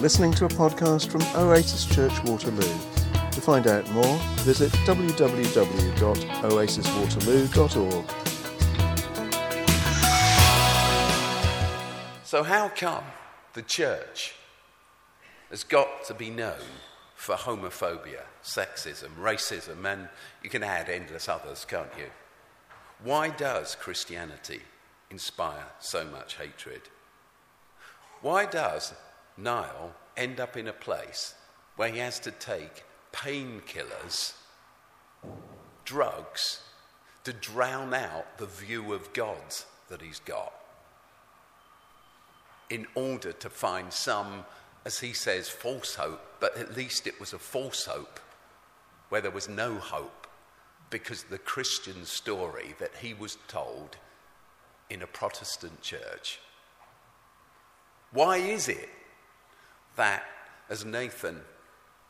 listening to a podcast from Oasis Church Waterloo. To find out more, visit www.oasiswaterloo.org. So, how come the church has got to be known for homophobia, sexism, racism, and you can add endless others, can't you? Why does Christianity inspire so much hatred? Why does Niall end up in a place where he has to take painkillers, drugs, to drown out the view of God that he's got? In order to find some, as he says, false hope, but at least it was a false hope where there was no hope because the Christian story that he was told in a Protestant church. Why is it that, as Nathan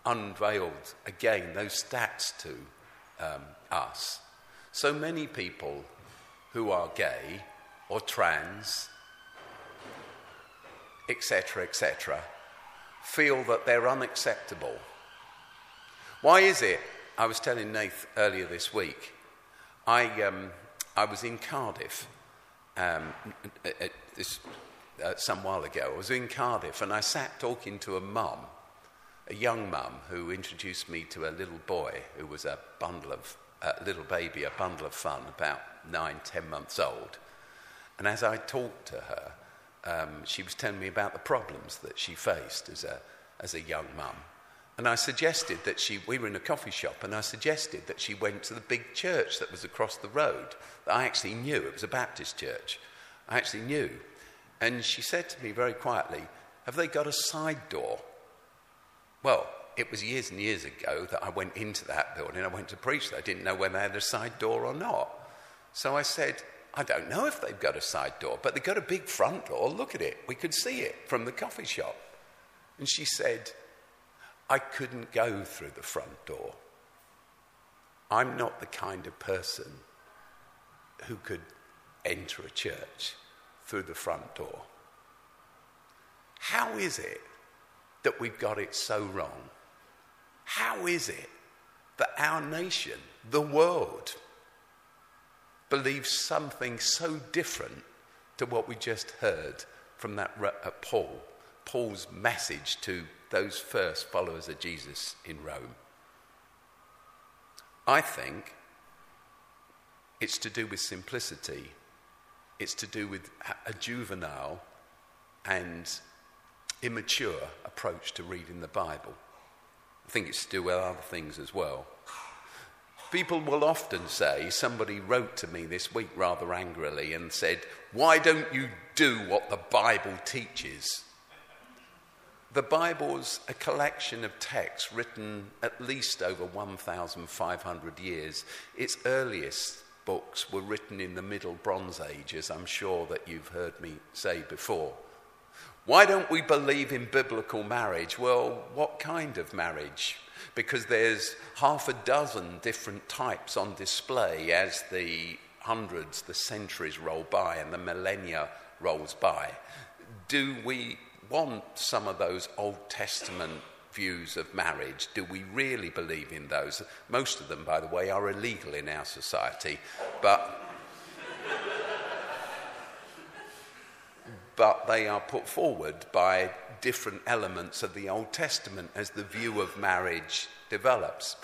unveiled again those stats to um, us, so many people who are gay or trans, etc., etc., feel that they're unacceptable? Why is it? I was telling Nath earlier this week, I, um, I was in Cardiff um, this, uh, some while ago. I was in Cardiff and I sat talking to a mum, a young mum, who introduced me to a little boy who was a bundle of, a little baby, a bundle of fun, about nine, ten months old. And as I talked to her, um, she was telling me about the problems that she faced as a, as a young mum. And I suggested that she, we were in a coffee shop, and I suggested that she went to the big church that was across the road that I actually knew. It was a Baptist church. I actually knew. And she said to me very quietly, Have they got a side door? Well, it was years and years ago that I went into that building. I went to preach there. I didn't know whether they had a side door or not. So I said, I don't know if they've got a side door, but they've got a big front door. Look at it. We could see it from the coffee shop. And she said, I couldn't go through the front door. I'm not the kind of person who could enter a church through the front door. How is it that we've got it so wrong? How is it that our nation, the world, believes something so different to what we just heard from that uh, Paul, Paul's message to those first followers of Jesus in Rome? I think it's to do with simplicity it's to do with a juvenile and immature approach to reading the Bible. I think it's to do with other things as well. People will often say, somebody wrote to me this week rather angrily and said, Why don't you do what the Bible teaches? The Bible's a collection of texts written at least over 1,500 years. Its earliest books were written in the Middle Bronze Age, as I'm sure that you've heard me say before. Why don't we believe in biblical marriage? Well, what kind of marriage? Because there's half a dozen different types on display as the hundreds, the centuries roll by and the millennia rolls by. Do we want some of those Old Testament views of marriage? Do we really believe in those? Most of them, by the way, are illegal in our society, but. but they are put forward by different elements of the Old Testament as the view of marriage develops.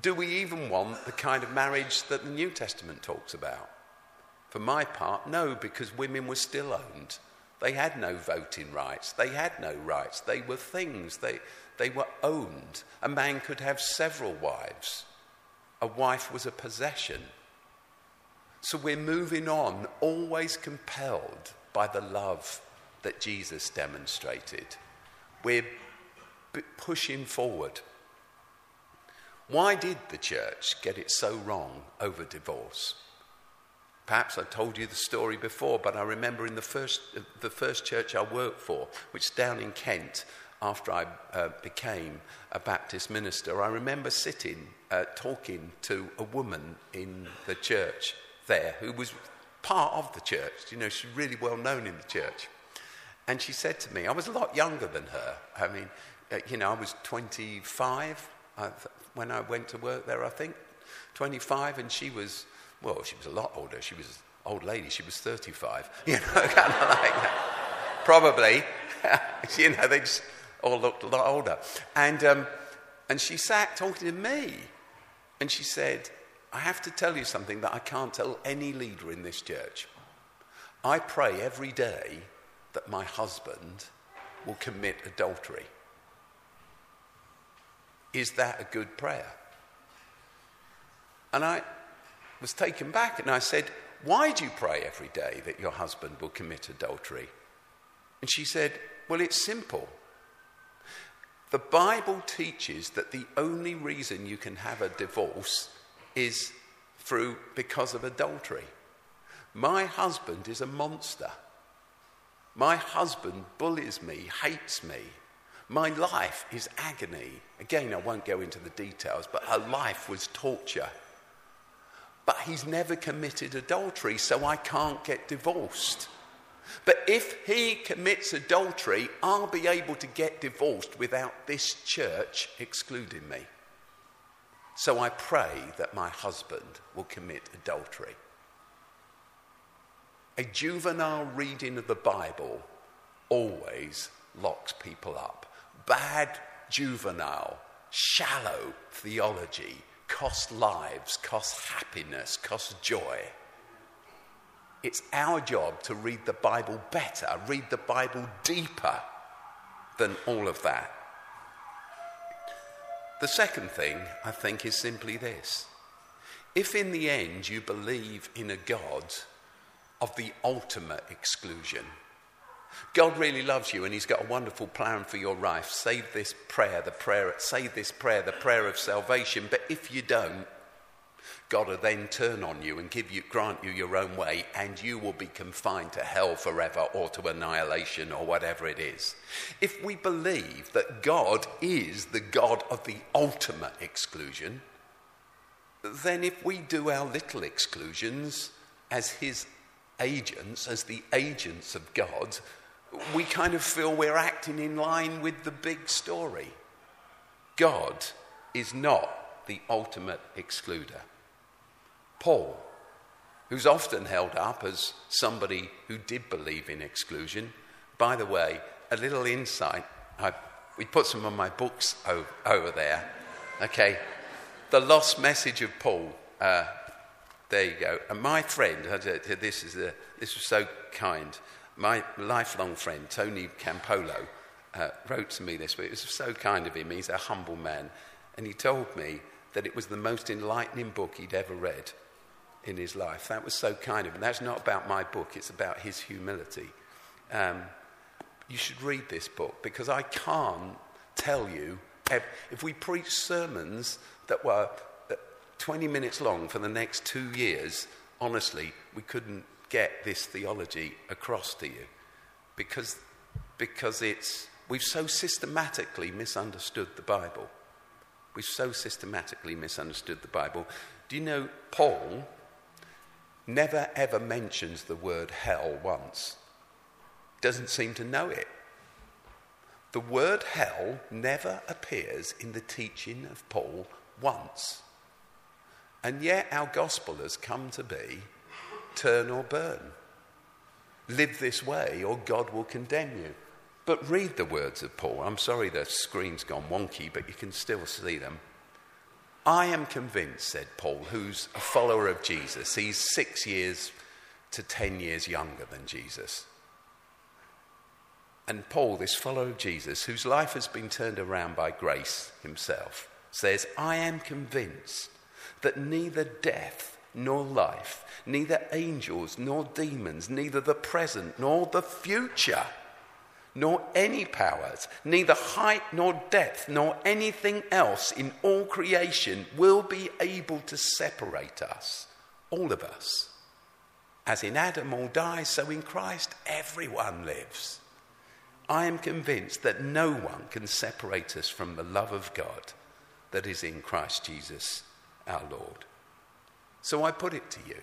Do we even want the kind of marriage that the New Testament talks about? For my part, no, because women were still owned. They had no voting rights. They had no rights. They were things. They, they were owned. A man could have several wives. A wife was a possession. So we're moving on, always compelled by the love that Jesus demonstrated. We're pushing forward. Why did the church get it so wrong over divorce? Perhaps I told you the story before, but I remember in the first, the first church I worked for, which is down in Kent, after I uh, became a Baptist minister, I remember sitting uh, talking to a woman in the church there who was part of the church. You know, she's really well known in the church. And she said to me, I was a lot younger than her. I mean, uh, you know, I was 25 uh, when I went to work there, I think. 25, and she was, well, she was a lot older. She was old lady. She was 35, you know, kind of like that. Probably. you know, they just all looked a lot older. And, um, and she sat talking to me, and she said, I have to tell you something that I can't tell any leader in this church. I pray every day that my husband will commit adultery. Is that a good prayer? And I was taken back and I said, Why do you pray every day that your husband will commit adultery? And she said, Well, it's simple. The Bible teaches that the only reason you can have a divorce is through because of adultery. My husband is a monster. My husband bullies me, hates me. My life is agony. Again, I won't go into the details, but her life was torture. But he's never committed adultery, so I can't get divorced. But if he commits adultery, I'll be able to get divorced without this church excluding me. So I pray that my husband will commit adultery. A juvenile reading of the Bible always locks people up. Bad juvenile, shallow theology costs lives, costs happiness, costs joy. It's our job to read the Bible better, read the Bible deeper than all of that. The second thing, I think, is simply this. If in the end you believe in a God of the ultimate exclusion. God really loves you and He's got a wonderful plan for your life. Say this prayer, the prayer, say this prayer, the prayer of salvation. But if you don't, God will then turn on you and give you, grant you your own way, and you will be confined to hell forever or to annihilation or whatever it is. If we believe that God is the God of the ultimate exclusion, then if we do our little exclusions as His agents, as the agents of God, we kind of feel we're acting in line with the big story. God is not the ultimate excluder. Paul, who's often held up as somebody who did believe in exclusion, by the way, a little insight. I, we put some of my books over, over there. Okay, the lost message of Paul. Uh, there you go. And my friend, this is a, this was so kind. My lifelong friend Tony Campolo uh, wrote to me this. Week. It was so kind of him. He's a humble man, and he told me that it was the most enlightening book he'd ever read in his life. That was so kind of him. That's not about my book. It's about his humility. Um, you should read this book because I can't tell you if we preach sermons that were 20 minutes long for the next two years, honestly, we couldn't get this theology across to you because, because it's, we've so systematically misunderstood the Bible. We've so systematically misunderstood the Bible. Do you know Paul never ever mentions the word hell once? Doesn't seem to know it. The word hell never appears in the teaching of Paul once. And yet our gospel has come to be turn or burn. Live this way or God will condemn you. But read the words of Paul. I'm sorry the screen's gone wonky, but you can still see them. I am convinced, said Paul, who's a follower of Jesus. He's six years to ten years younger than Jesus. And Paul, this follower of Jesus, whose life has been turned around by grace himself, says, I am convinced that neither death nor life, neither angels nor demons, neither the present nor the future, nor any powers, neither height nor depth, nor anything else in all creation will be able to separate us, all of us. As in Adam all die, so in Christ everyone lives. I am convinced that no one can separate us from the love of God that is in Christ Jesus our Lord. So I put it to you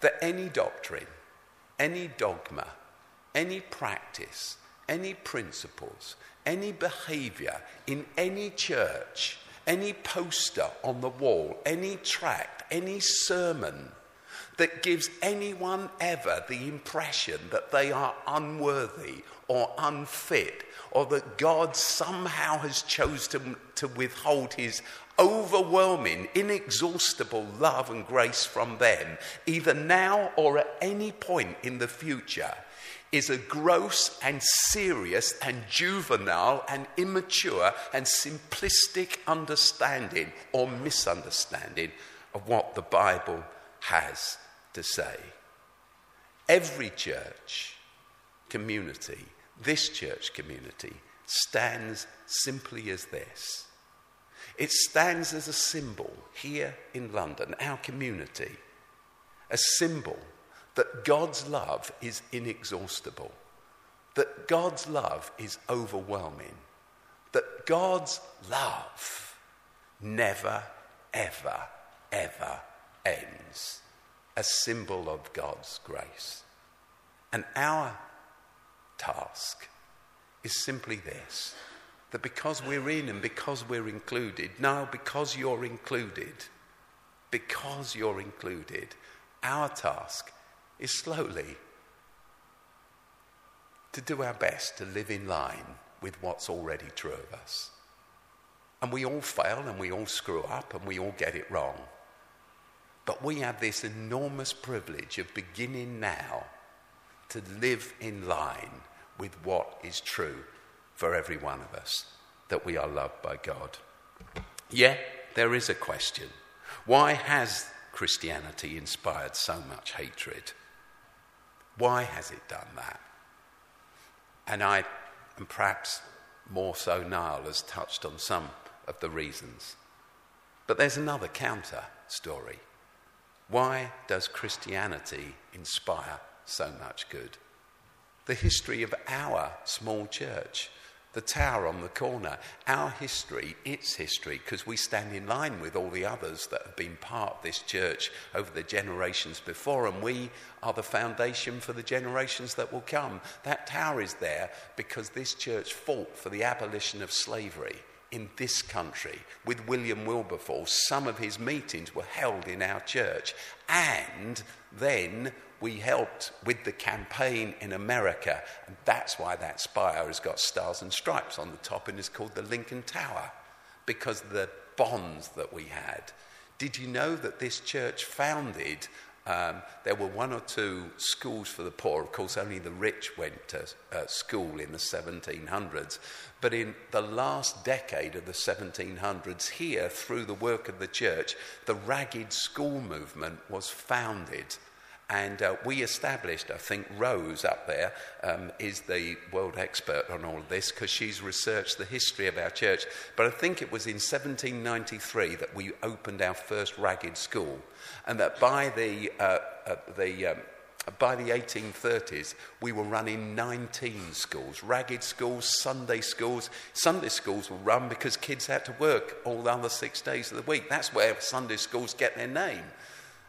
that any doctrine, any dogma, any practice, any principles, any behavior in any church, any poster on the wall, any tract, any sermon that gives anyone ever the impression that they are unworthy or unfit or that God somehow has chosen to, to withhold his overwhelming, inexhaustible love and grace from them, either now or at any point in the future, is a gross and serious and juvenile and immature and simplistic understanding or misunderstanding of what the Bible has to say. Every church community, this church community, stands simply as this. It stands as a symbol here in London, our community, a symbol that God's love is inexhaustible, that God's love is overwhelming, that God's love never, ever, ever ends. A symbol of God's grace. And our task is simply this that because we're in and because we're included, now because you're included, because you're included, our task is slowly to do our best to live in line with what's already true of us. And we all fail and we all screw up and we all get it wrong. But we have this enormous privilege of beginning now to live in line with what is true for every one of us that we are loved by God. Yeah, there is a question. Why has Christianity inspired so much hatred? Why has it done that? And I, and perhaps more so, Niall has touched on some of the reasons. But there's another counter story. Why does Christianity inspire so much good? The history of our small church the tower on the corner, our history, its history, because we stand in line with all the others that have been part of this church over the generations before, and we are the foundation for the generations that will come. That tower is there because this church fought for the abolition of slavery in this country with William Wilberforce. Some of his meetings were held in our church, and then we helped with the campaign in America, and that's why that spire has got stars and stripes on the top and is called the Lincoln Tower, because the bonds that we had. Did you know that this church founded? Um, there were one or two schools for the poor. Of course, only the rich went to uh, school in the 1700s. But in the last decade of the 1700s, here, through the work of the church, the ragged school movement was founded and uh, we established, I think Rose up there um, is the world expert on all of this because she's researched the history of our church. But I think it was in 1793 that we opened our first ragged school, and that by the, uh, uh, the um, by the 1830s, we were running 19 schools, ragged schools, Sunday schools. Sunday schools were run because kids had to work all the other six days of the week. That's where Sunday schools get their name.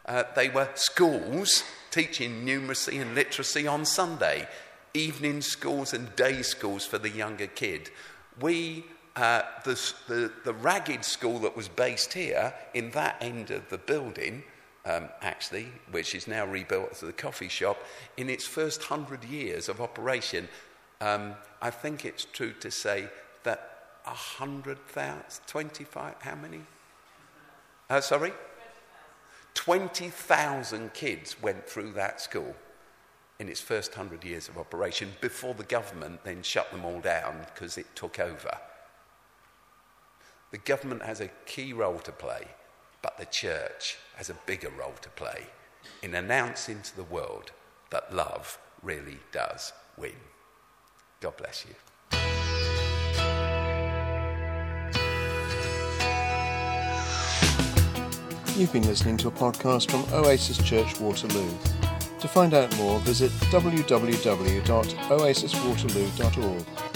Uh, they were schools teaching numeracy and literacy on Sunday, evening schools and day schools for the younger kid. We, uh, the, the, the, ragged school that was based here in that end of the building, um, actually, which is now rebuilt as a coffee shop, in its first hundred years of operation, um, I think it's true to say that a hundred thousand, 25, how many? Uh, sorry? 20,000 kids went through that school in its first 100 years of operation before the government then shut them all down because it took over. The government has a key role to play, but the church has a bigger role to play in announcing to the world that love really does win. God bless you. You've been listening to a podcast from Oasis Church Waterloo. To find out more, visit www.oasiswaterloo.org.